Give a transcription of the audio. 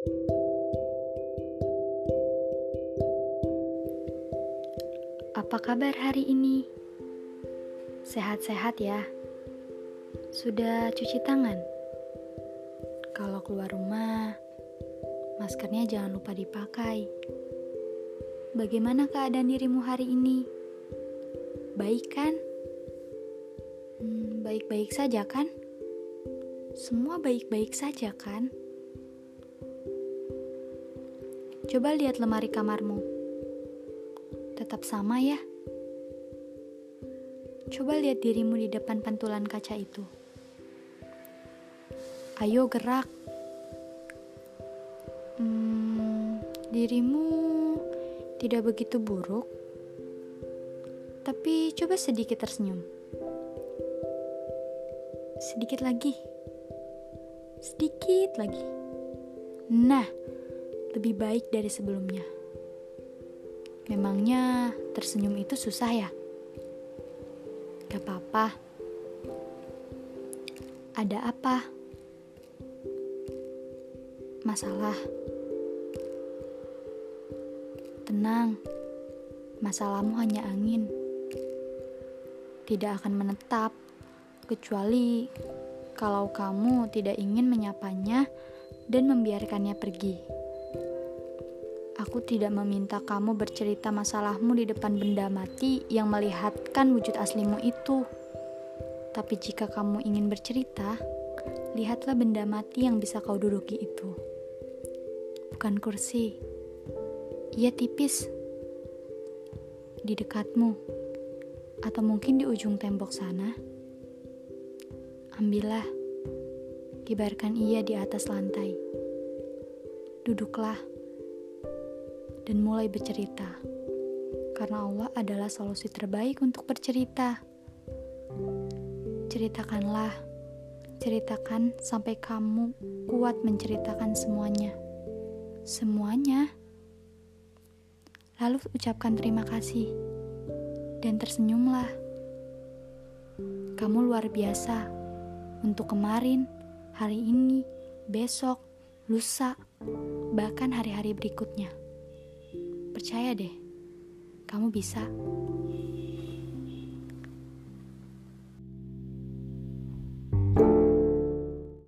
Apa kabar hari ini? Sehat-sehat ya? Sudah cuci tangan? Kalau keluar rumah, maskernya jangan lupa dipakai. Bagaimana keadaan dirimu hari ini? Baik kan? Hmm, baik-baik saja kan? Semua baik-baik saja kan? Coba lihat lemari kamarmu tetap sama ya. Coba lihat dirimu di depan pantulan kaca itu. Ayo gerak. Hmm, dirimu tidak begitu buruk, tapi coba sedikit tersenyum. Sedikit lagi. Sedikit lagi. Nah, lebih baik dari sebelumnya. Memangnya tersenyum itu susah ya? Gak apa-apa. Ada apa? Masalah. Tenang, masalahmu hanya angin. Tidak akan menetap, kecuali kalau kamu tidak ingin menyapanya dan membiarkannya pergi. Aku tidak meminta kamu bercerita masalahmu di depan benda mati yang melihatkan wujud aslimu itu. Tapi jika kamu ingin bercerita, lihatlah benda mati yang bisa kau duduki itu. Bukan kursi. Ia tipis. Di dekatmu. Atau mungkin di ujung tembok sana. Ambillah. Kibarkan ia di atas lantai. Duduklah dan mulai bercerita. Karena Allah adalah solusi terbaik untuk bercerita. Ceritakanlah, ceritakan sampai kamu kuat menceritakan semuanya. Semuanya. Lalu ucapkan terima kasih dan tersenyumlah. Kamu luar biasa untuk kemarin, hari ini, besok, lusa, bahkan hari-hari berikutnya. Percaya deh, kamu bisa.